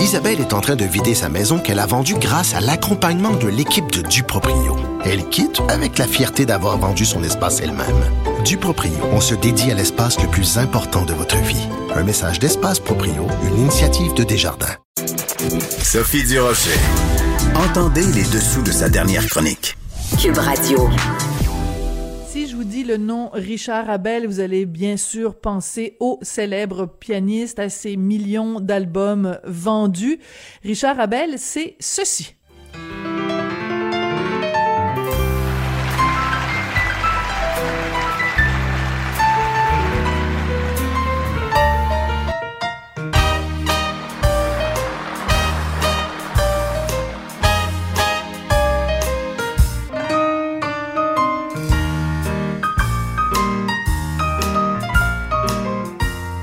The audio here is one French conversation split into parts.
Isabelle est en train de vider sa maison qu'elle a vendue grâce à l'accompagnement de l'équipe de Duproprio. Elle quitte avec la fierté d'avoir vendu son espace elle-même. Duproprio, on se dédie à l'espace le plus important de votre vie. Un message d'Espace Proprio, une initiative de Desjardins. Sophie Durocher. Entendez les dessous de sa dernière chronique. Cube Radio. Dis le nom Richard Abel, vous allez bien sûr penser au célèbre pianiste, à ses millions d'albums vendus. Richard Abel, c'est ceci.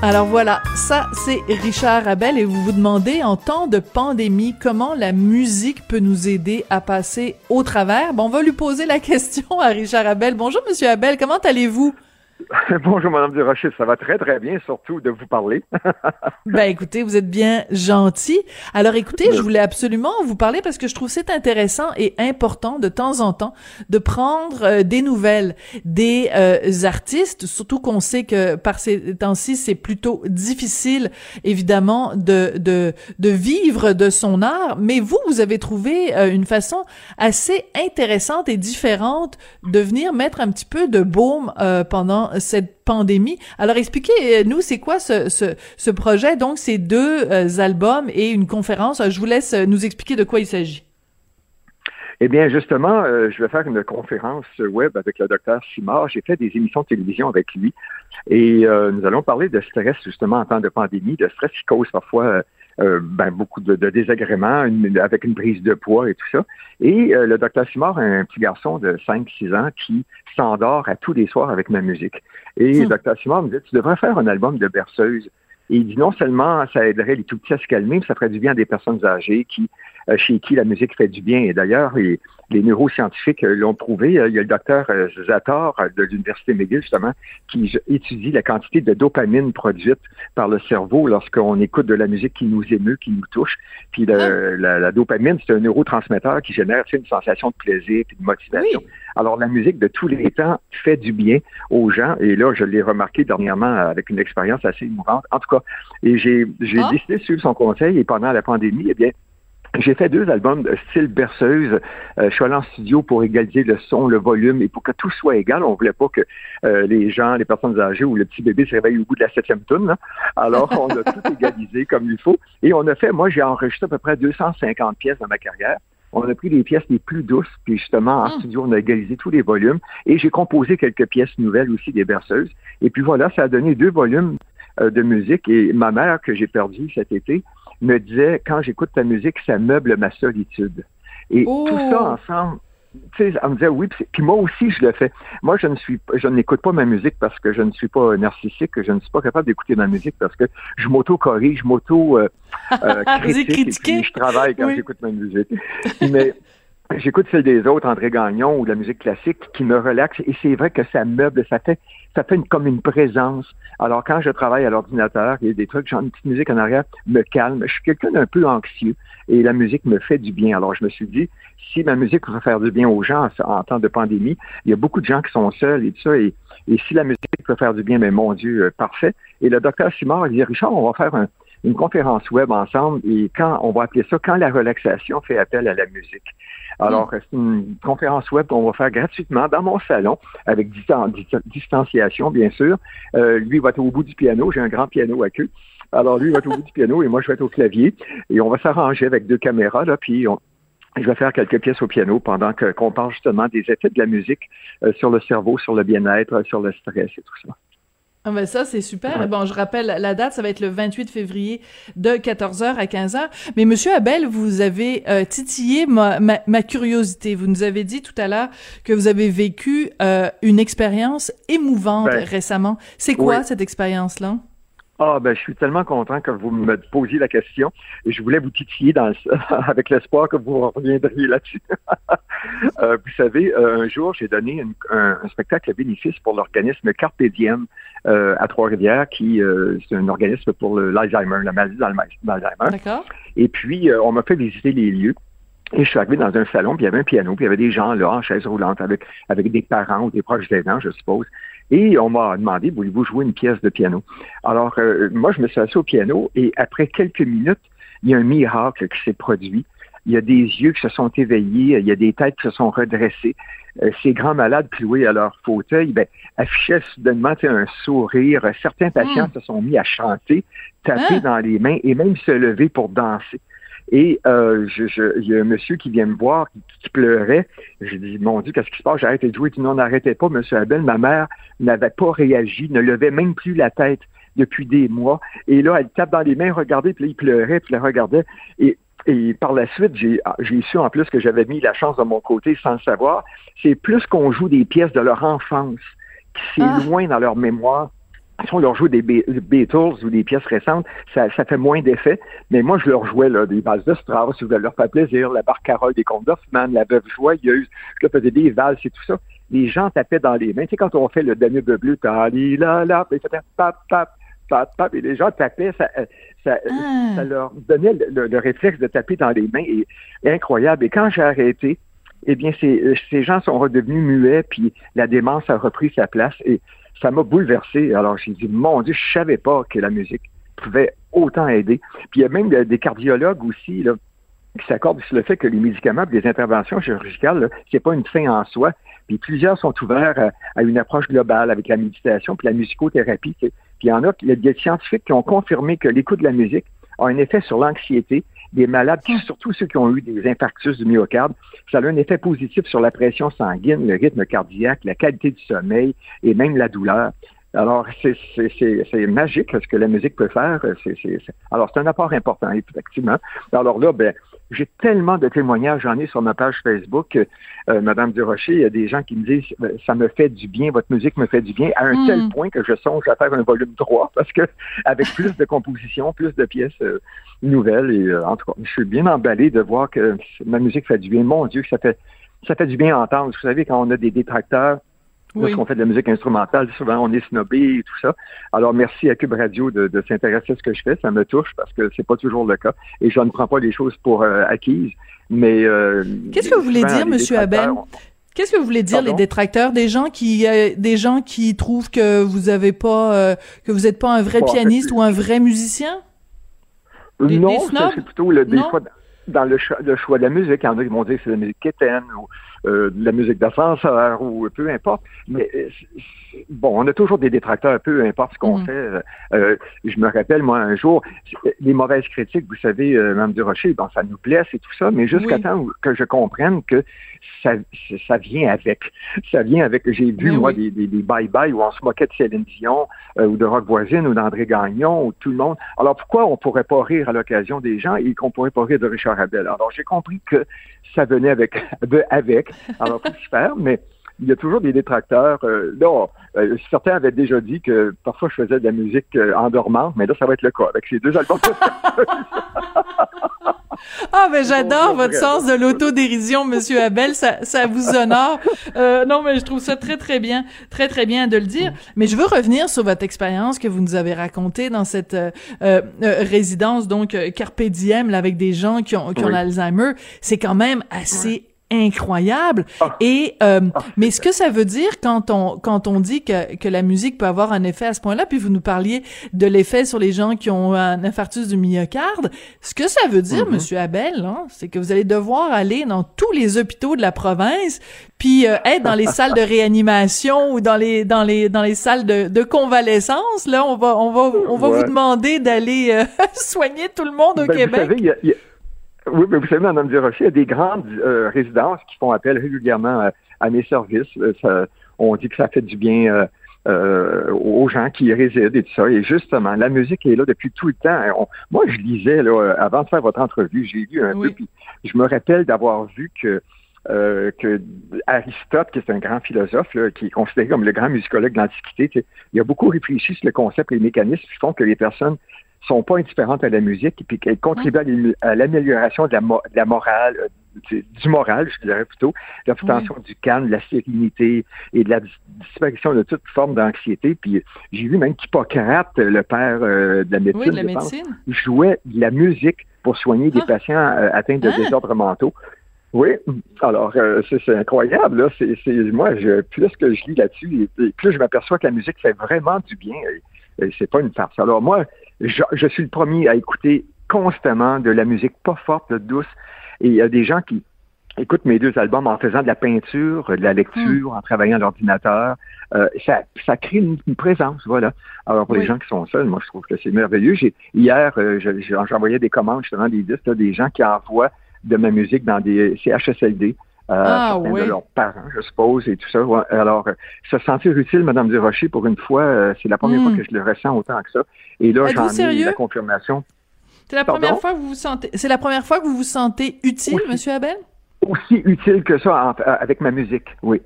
Alors voilà, ça c'est Richard Abel et vous vous demandez en temps de pandémie comment la musique peut nous aider à passer au travers? Bon, on va lui poser la question à Richard Abel. Bonjour Monsieur Abel, comment allez-vous? Bonjour, Madame Durocher, ça va très, très bien, surtout de vous parler. ben, écoutez, vous êtes bien gentil. Alors, écoutez, je voulais absolument vous parler parce que je trouve c'est intéressant et important de temps en temps de prendre euh, des nouvelles des euh, artistes, surtout qu'on sait que par ces temps-ci, c'est plutôt difficile, évidemment, de, de, de vivre de son art. Mais vous, vous avez trouvé euh, une façon assez intéressante et différente de venir mettre un petit peu de baume pendant cette pandémie. Alors expliquez-nous, c'est quoi ce, ce, projet? Donc, ces deux euh, albums et une conférence. Je vous laisse nous expliquer de quoi il s'agit. Eh bien, justement, euh, je vais faire une conférence web avec le docteur Simard. J'ai fait des émissions de télévision avec lui et euh, nous allons parler de stress, justement, en temps de pandémie, de stress qui cause parfois euh, ben, beaucoup de, de désagréments, avec une prise de poids et tout ça. Et euh, le docteur Simard a un petit garçon de 5-6 ans qui s'endort à tous les soirs avec ma musique. Et le hmm. docteur Simard me dit, tu devrais faire un album de berceuse. Et il dit non seulement ça aiderait les tout petits à se calmer, mais ça ferait du bien à des personnes âgées qui, chez qui la musique fait du bien. Et d'ailleurs, les neuroscientifiques euh, l'ont prouvé. Euh, il y a le docteur euh, Zator de l'Université McGill, justement, qui étudie la quantité de dopamine produite par le cerveau lorsqu'on écoute de la musique qui nous émeut, qui nous touche. Puis ah. la, dopamine, c'est un neurotransmetteur qui génère une sensation de plaisir et de motivation. Alors, la musique de tous les temps fait du bien aux gens. Et là, je l'ai remarqué dernièrement avec une expérience assez émouvante. En tout cas, et j'ai ah. décidé de suivre son conseil et pendant la pandémie, eh bien, j'ai fait deux albums de style berceuse. Euh, je suis allé en studio pour égaliser le son, le volume et pour que tout soit égal. On voulait pas que euh, les gens, les personnes âgées ou le petit bébé se réveille au bout de la septième tune. Alors, on a tout égalisé comme il faut. Et on a fait, moi, j'ai enregistré à peu près 250 pièces dans ma carrière. On a pris les pièces les plus douces, puis justement, en hmm. studio, on a égalisé tous les volumes. Et j'ai composé quelques pièces nouvelles aussi des berceuses. Et puis voilà, ça a donné deux volumes euh, de musique. Et ma mère, que j'ai perdue cet été, me disait, quand j'écoute ta musique, ça meuble ma solitude. Et tout ça oh! ensemble, tu sais, elle me disait oui, puis moi aussi je le fais. Moi, je ne suis, je n'écoute pas ma musique parce que je ne suis pas narcissique, je ne suis pas capable d'écouter ma musique parce que je m'auto-corrige, je m'auto euh, euh critique, et je travaille quand j'écoute ma musique. Mais j'écoute celle des autres, André Gagnon ou la musique classique, qui me relaxe et c'est vrai que ça meuble, ça fait ça fait comme une présence. Alors, quand je travaille à l'ordinateur, il y a des trucs, j'ai une petite musique en arrière, me calme. Je suis quelqu'un d'un peu anxieux et la musique me fait du bien. Alors, je me suis dit, si ma musique peut faire du bien aux gens en, temps de pandémie, il y a beaucoup de gens qui sont seuls et tout ça, et, si la musique peut faire du bien, mais mon Dieu, euh, parfait. Et le docteur Simard, il dit, Richard, on va faire une conférence web ensemble et quand on va appeler ça quand la relaxation fait appel à la musique. Alors, c'est une conférence web qu'on va faire gratuitement dans mon salon, avec distanciation, bien sûr. Euh, lui va être au bout du piano. J'ai un grand piano à queue. Alors, lui va être au bout du piano et moi, je vais être au clavier. Et on va s'arranger avec deux caméras, là, puis je vais faire quelques pièces au piano pendant qu'on parle justement des effets de la musique euh, sur le cerveau, sur le bien-être, sur le stress et tout ça. Ah ben ça, c'est super. Bon, je rappelle la date, ça va être le 28 février de 14h à 15h. Mais Monsieur Abel, vous avez euh, titillé ma, ma, curiosité. Vous nous avez dit tout à l'heure que vous avez vécu euh, une expérience émouvante ben, récemment. C'est quoi cette expérience-là? Ah ben je suis tellement content que vous me posiez la question et je voulais vous titiller dans avec l'espoir que vous reviendriez là-dessus. Euh, vous savez, euh, un jour, j'ai donné un, spectacle à bénéfice pour l'organisme Carpe Diem à Trois-Rivières, qui c'est un organisme pour l'Alzheimer, la maladie d'Alzheimer. D'accord. Et puis, on m'a fait visiter les lieux. Et je suis arrivé dans un salon, puis il y avait un piano, puis il y avait des gens là en chaise roulante avec, avec des parents ou des proches aidants, je suppose. Et on m'a demandé, voulez-vous jouer une pièce de piano? Alors, euh, moi, je me suis assis au piano et après quelques minutes, il y a un miracle qui s'est produit. Il y a des yeux qui se sont éveillés, il y a des têtes qui se sont redressées. Euh, ces grands malades cloués à leur fauteuil ben, affichaient soudainement un sourire. Certains patients hmm. se sont mis à chanter, taper hein? dans les mains et même se lever pour danser. Et euh, je, il y a un monsieur qui vient me voir, qui, pleurait. J'ai dit, mon Dieu, qu'est-ce qui se passe? J'ai arrêté de jouer. Il dit, non, n'arrêtez pas, monsieur Abel. Ma mère n'avait pas réagi, ne levait même plus la tête depuis des mois. Et là, elle tape dans les mains, regardez, puis là, il pleurait, puis il regardait. Et, et par la suite, j'ai su en plus que j'avais mis la chance de mon côté sans le savoir. C'est plus qu'on joue des pièces de leur enfance qui s'éloignent ah. dans leur mémoire si on leur joue des Beatles ou des pièces récentes, ça, ça fait moins d'effet. Mais moi, je leur jouais là, des bases de Strauss, je leur faire plaisir, la barcarolle des contes d'Hoffmann, la veuve joyeuse, je leur faisais des valses et tout ça. Les gens tapaient dans les mains. Tu sais, quand on fait le Danube bleu, tali la la, ça pap, pap, et les gens tapaient, ça, ça, ah. ça leur donnait le, réflexe de taper dans les mains. Et, incroyable. Et quand j'ai arrêté, eh bien, ces, ces gens sont redevenus muets, puis la démence a repris sa place. Et ça m'a bouleversé. Alors, j'ai dit, mon Dieu, je savais pas que la musique pouvait autant aider. Puis il y a même des cardiologues aussi, là, qui s'accordent sur le fait que les médicaments, les interventions chirurgicales, c'est pas une fin en soi. Puis plusieurs sont ouverts à, une approche globale avec la méditation puis la musicothérapie. Puis il y en a, il y a des scientifiques qui ont confirmé que l'écoute de la musique a un effet sur l'anxiété, des malades, hmm. surtout ceux qui ont eu des infarctus du myocarde, ça a un effet positif sur la pression sanguine, le rythme cardiaque, la qualité du sommeil et même la douleur. Alors, c'est magique ce que la musique peut faire. alors, c'est un apport important, effectivement. Alors là, ben, j'ai tellement de témoignages, j'en ai sur ma page Facebook, euh, Madame Durocher, il y a des gens qui me disent euh, ça me fait du bien, votre musique me fait du bien, à un hmm. tel point que je songe à faire un volume 3 parce que avec plus de compositions, plus de pièces euh, nouvelles, et en tout cas, je suis bien emballé de voir que ma musique fait du bien. Mon Dieu, ça fait ça fait du bien à entendre. Vous savez, quand on a des détracteurs, parce qu'on fait de la musique instrumentale, souvent on est snobé et tout ça. Alors merci à Cube Radio de, s'intéresser à ce que je fais. Ça me touche parce que c'est pas toujours le cas. Et je ne prends pas les choses pour euh, acquises. Mais euh, qu'est-ce que vous voulez dire, Monsieur Abel? Qu'est-ce que vous voulez dire les détracteurs, des gens qui, euh, des gens qui trouvent que vous avez pas, que vous n'êtes pas un vrai pianiste ou un vrai musicien? Non, c'est plutôt le, des fois dans le, le, choix de la musique. Il y en a qui vont dire que c'est la musique quétaine ou euh, de la musique d'ascenseur ou peu importe. Mais euh, bon, on a toujours des détracteurs, peu importe ce qu'on mhm. fait. Euh, je me rappelle, moi, un jour, les mauvaises critiques, vous savez, euh, Mme Durocher, bon, ça nous blesse et tout ça, mais jusqu'à temps que je comprenne que ça, ça vient avec. Ça vient avec, j'ai vu, moi, des, des, bye-bye où on se moquait de Céline Dion ou de Rock Voisine ou d'André Gagnon ou tout le monde. Alors, pourquoi on pourrait pas rire à l'occasion des gens et qu'on pourrait pas rire de Richard Abel? Alors, j'ai compris que ça venait avec, avec. Alors, faut faire, mais il y a toujours des détracteurs. Euh, là, euh, certains avaient déjà dit que parfois je faisais de la musique euh, endormante, mais là, ça va être le cas avec ces deux albums. Ah, ben j'adore votre sens de l'autodérision, Monsieur Abel. Ça, ça vous honore. Euh, non, mais je trouve ça très, très bien, très, très bien de le dire. Mais je veux revenir sur votre expérience que vous nous avez racontée dans cette résidence, donc Carpe Diem, là, avec des gens qui ont, qui ont l'Alzheimer. C'est quand même assez incroyable. Ah. Et euh, ah, mais ce que ça veut dire quand on quand on dit que que la musique peut avoir un effet à ce point-là, puis vous nous parliez de l'effet sur les gens qui ont un infarctus du myocarde, ce que ça veut dire, mm-hmm. Monsieur Abel, hein, c'est que vous allez devoir aller dans tous les hôpitaux de la province, puis euh, être dans les salles de réanimation ou dans les dans les dans les salles de, de convalescence. Là, on va on va on va vous demander d'aller euh, soigner tout le monde au ben, Québec. Oui, mais vous savez, Mme Durocher, il y a des grandes euh, résidences qui font appel régulièrement à, mes services. Euh, on dit que ça fait du bien euh, aux gens qui y résident et tout ça. Et justement, la musique est là depuis tout le temps. moi, je lisais, là, avant de faire votre entrevue, j'ai lu un peu, puis je me rappelle d'avoir vu que que Aristote, qui est un grand philosophe, qui est considéré comme le grand musicologue de l'Antiquité, il a beaucoup réfléchi sur le concept, les mécanismes qui font que les personnes sont pas indifférentes à la musique et qu'elles contribuent à l'amélioration de la, morale, du moral, je dirais plutôt, l'obtention du calme, de la sérénité et de la disparition de toute forme d'anxiété. Puis j'ai vu même qu'Hippocrate, le père de la médecine, jouait de la musique pour soigner des ah. patients atteints de ah. désordres mentaux. Oui, alors c'est incroyable. Là. C'est, moi, je, plus que je lis là-dessus, plus je m'aperçois que la musique fait vraiment du bien. c'est pas une farce. Alors moi, je, suis le premier à écouter constamment de la musique pas forte, douce. Et il y a des gens qui écoutent mes deux albums en faisant de la peinture, de la lecture, en travaillant à l'ordinateur. Euh, ça, ça crée une, présence, voilà. Alors pour les gens qui sont seuls, moi je trouve que c'est merveilleux. J'ai, hier, euh, j'envoyais des commandes justement des disques, des gens qui envoient de ma musique dans des CHSLD. Euh, ah, oui. de leurs parents, je suppose, et tout ça. Alors, euh, se sentir utile, Madame Durocher, pour une fois, euh, c'est la première fois hmm. que je le ressens autant que ça. Et là, j'en ai la confirmation. C'est la première fois que vous vous sentez. C'est la première fois que vous vous sentez utile, Monsieur Abel? Aussi utile que ça avec ma musique, oui.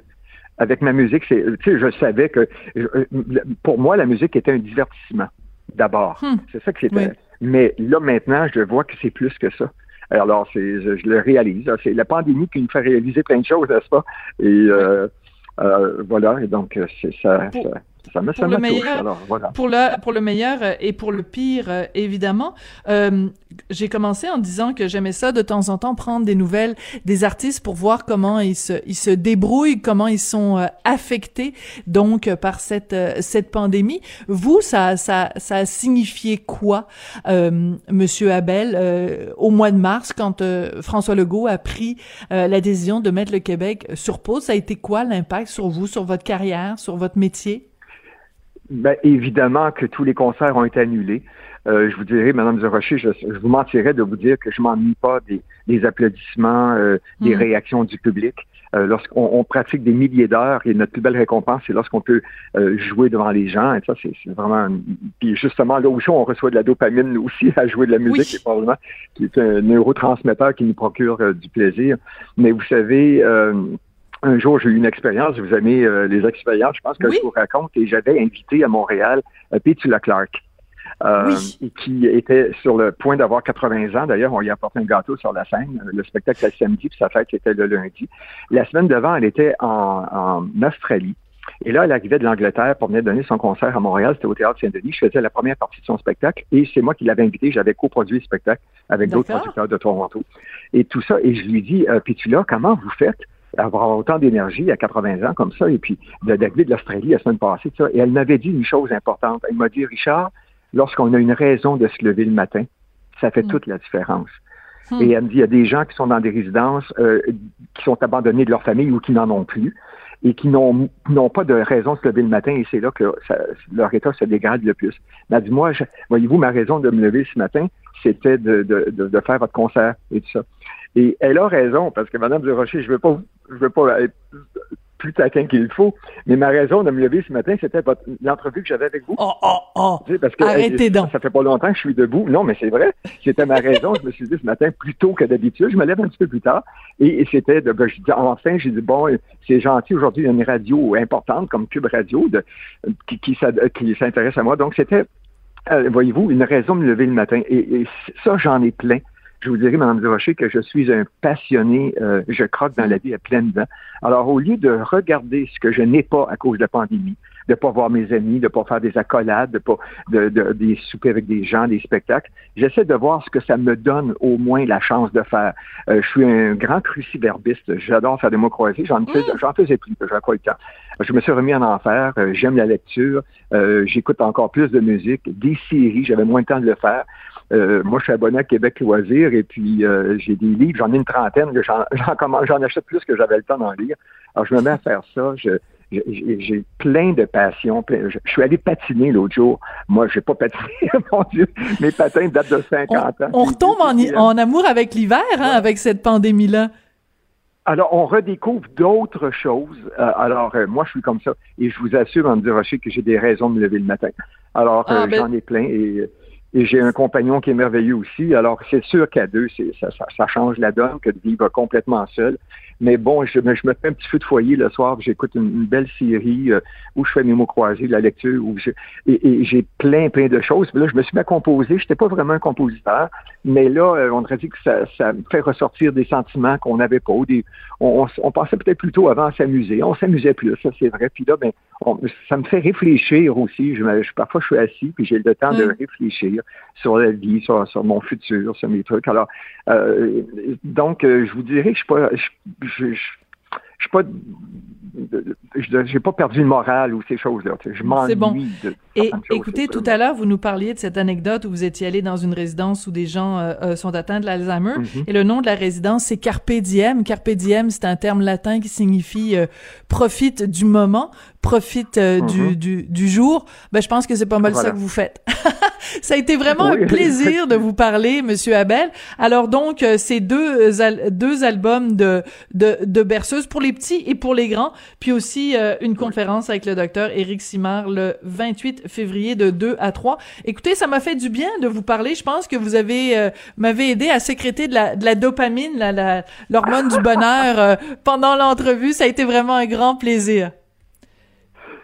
Avec ma musique, c'est, tu sais, je savais que pour moi, la musique était un divertissement d'abord. Hmm. C'est ça que c'était. Mais là maintenant, je vois que c'est plus que ça. Alors, c'est, je, le réalise. C'est la pandémie qui nous fait réaliser plein de choses, n'est-ce pas? Et euh, euh, voilà, et donc c'est ça, ça pour, le meilleur, pour, le, pour le meilleur et pour le pire, euh, évidemment. Euh, j'ai commencé en disant que j'aimais ça de temps en temps prendre des nouvelles des artistes pour voir comment ils se, ils se débrouillent, comment ils sont euh, affectés donc par cette, cette pandémie. Vous, ça, ça, ça a signifié quoi, Monsieur Abel, au mois de mars, quand François Legault a pris la décision de mettre le Québec sur pause? Ça a été quoi l'impact sur vous, sur votre carrière, sur votre métier? Ben, évidemment que tous les concerts ont été annulés. Euh, je vous dirais, Madame de Rocher, je, vous mentirais de vous dire que je m'ennuie pas des, applaudissements, euh, des mm. réactions du public. Euh, lorsqu'on pratique des milliers d'heures et notre plus belle récompense, c'est lorsqu'on peut jouer devant les gens. Et ça, c'est vraiment. Puis justement, là où on reçoit de la dopamine aussi à jouer de la musique, et probablement qui est un neurotransmetteur qui nous procure du plaisir. Mais vous savez un jour, j'ai eu une expérience, vous aimez euh, les expériences, je pense que je vous raconte, et j'avais invité à Montréal euh, Petula Clark, euh, qui était sur le point d'avoir 80 ans. D'ailleurs, on lui a apporté un gâteau sur la scène. Le spectacle était samedi, puis sa fête était le lundi. La semaine devant, elle était en, en Australie. Et là, elle arrivait de l'Angleterre pour venir donner son concert à Montréal. C'était au Théâtre Saint-Denis. Je faisais la première partie de son spectacle et c'est moi qui l'avais invité. J'avais coproduit le spectacle avec d'autres producteurs de Toronto. Et tout ça. Et je lui dis, euh, comment vous faites avoir autant d'énergie à 80 ans comme ça, et puis d'arriver de l'Australie la semaine passée, ça. Et elle m'avait dit une chose importante. Elle m'a dit, Richard, lorsqu'on a une raison de se lever le matin, ça fait hmm. toute la différence. Hmm. Et elle me dit, il y a des gens qui sont dans des résidences, euh, qui sont abandonnés de leur famille ou qui n'en ont plus, et qui n'ont pas de raison de se lever le matin, et c'est là que leur état se dégrade le plus. Elle m'a dit, moi, voyez-vous, ma raison de me lever ce matin, c'était de, de, de, faire votre concert et tout ça. Et elle a raison, parce que Mme Durocher, je ne veux pas je veux pas être plus taquin qu'il faut, mais ma raison de me lever ce matin, c'était l'entrevue que j'avais avec vous. Oh, oh, oh! Parce que, Arrêtez donc! Ça fait pas longtemps que je suis debout. Non, mais c'est vrai. C'était ma raison. je me suis dit ce matin plus tôt que d'habitude. Je me lève un petit peu plus tard. Et, c'était de, ben, je dis, enfin, j'ai dit, bon, c'est gentil. Aujourd'hui, il y a une radio importante comme Cube Radio de, qui, qui, s'intéresse à moi. Donc, c'était, euh, voyez-vous, une raison de me lever le matin. et ça, j'en ai plein je vous dirais, Mme Durocher, que je suis un passionné, euh, je croque dans la vie à pleine dents. Alors, au lieu de regarder ce que je n'ai pas à cause de la pandémie, de pas voir mes amis, de pas faire des accolades, de pas de, de, des souper avec des gens, des spectacles. J'essaie de voir ce que ça me donne au moins la chance de faire. Euh, je suis un grand cruciverbiste. J'adore faire des mots croisés. J'en fais, mm. j'en faisais plus, j'avais pas le temps. Je me suis remis en enfer. Euh, j'aime la lecture. J'écoute encore plus de musique, des séries. J'avais moins de temps de le faire. Euh, moi, je suis abonné à Québec Loisirs et puis euh, j'ai des livres, j'en ai une trentaine, j'en achète plus que j'avais le temps d'en lire. Alors, je me mets à faire ça. J'ai plein de passions. je, suis allé patiner l'autre jour. Moi, je n'ai pas patiné, mon Dieu. Mes patins datent de 50 ans. On retombe en, amour avec l'hiver, hein, avec cette pandémie-là. Alors, on redécouvre d'autres choses. Euh, alors, moi, je suis comme ça. Et je vous assure, Andy Rocher, que j'ai des raisons de me lever le matin. Alors, ah, ben j'en ai plein. Et et j'ai un compagnon qui est merveilleux aussi. Alors, c'est sûr qu'à deux, ça, ça, change la donne que de vivre complètement seul. Mais bon, je, me fais un petit feu de foyer le soir, j'écoute une, belle série euh, où je fais mes mots croisés, de la lecture, où et, j'ai plein, plein de choses. là, je me suis mis à composer. Je n'étais pas vraiment un compositeur, mais là, euh, on aurait dit que ça, ça me fait ressortir des sentiments qu'on n'avait pas. des, on, pensait peut-être plutôt avant à s'amuser. On s'amusait plus, ça c'est vrai. Puis là, ben, ça me fait réfléchir aussi. Je, parfois, je suis assis, puis j'ai le temps de réfléchir sur la vie, sur, mon futur, sur mes trucs. Alors, euh, donc, euh, je vous dirais que je suis pas, je, je, suis pas j'ai pas perdu le moral ou ces choses-là. Je m'ennuie bon. de Et écoutez, tout à l'heure, vous nous parliez de cette anecdote où vous étiez allé dans une résidence où des gens euh, euh, sont atteints de l'Alzheimer. Mm-hmm. Et le nom de la résidence, c'est Carpe Diem. Carpe Diem, c'est un terme latin qui signifie euh, profite du moment profite euh, du, mm-hmm. du, du, jour, ben, je pense que c'est pas mal ça que vous faites. ça a été vraiment un plaisir de vous parler, Monsieur Abel. Alors donc, euh, ces deux, deux albums de, de, de berceuse pour les petits et pour les grands, puis aussi euh, une conférence avec le docteur Éric Simard le 28 février de 2 à 3. Écoutez, ça m'a fait du bien de vous parler. Je pense que vous avez m'avez aidé à sécréter de la, de la dopamine, la, l'hormone du bonheur pendant l'entrevue. Ça a été vraiment un grand plaisir.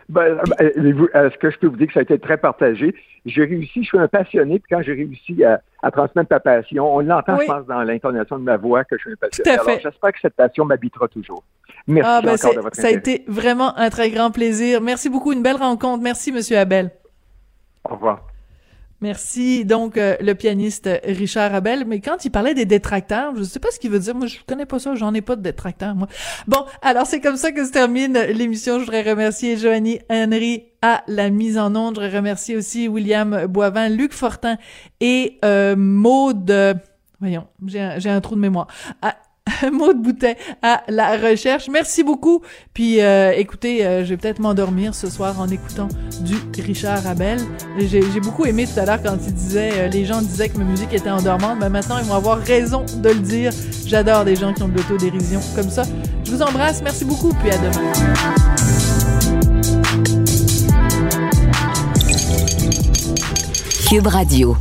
Ben, ben est-ce que je peux vous dire que ça a été très partagé? J'ai réussi, je suis un passionné, puis quand j'ai réussi à, transmettre ta passion, on l'entend, je pense, dans l'intonation de ma voix que je suis un passionné. Tout à fait. j'espère que cette passion m'habitera toujours. Merci ah, ben encore de votre Ça a été vraiment un très grand plaisir. Merci beaucoup, une belle rencontre. Merci, Monsieur Abel. Au revoir. Merci. Donc, euh, le pianiste Richard Abel. Mais quand il parlait des détracteurs, je sais pas ce qu'il veut dire. Moi, je connais pas ça. J'en ai pas de détracteurs, moi. Bon, alors c'est comme ça que se termine l'émission. Je voudrais remercier Joanie Henry à la mise en onde. Je voudrais remercier aussi William Boivin, Luc Fortin et euh, Maude... Voyons, j'ai un, un, trou de mémoire. Ah, mot de bouteille à la recherche. Merci beaucoup. Puis euh, écoutez, euh, je vais peut-être m'endormir ce soir en écoutant du Richard Abel. J'ai beaucoup aimé tout à l'heure quand il disait, euh, les gens disaient que ma musique était endormante. Mais maintenant, ils vont avoir raison de le dire. J'adore des gens qui ont de l'autodérision comme ça. Je vous embrasse. Merci beaucoup. Puis à demain. Cube Radio.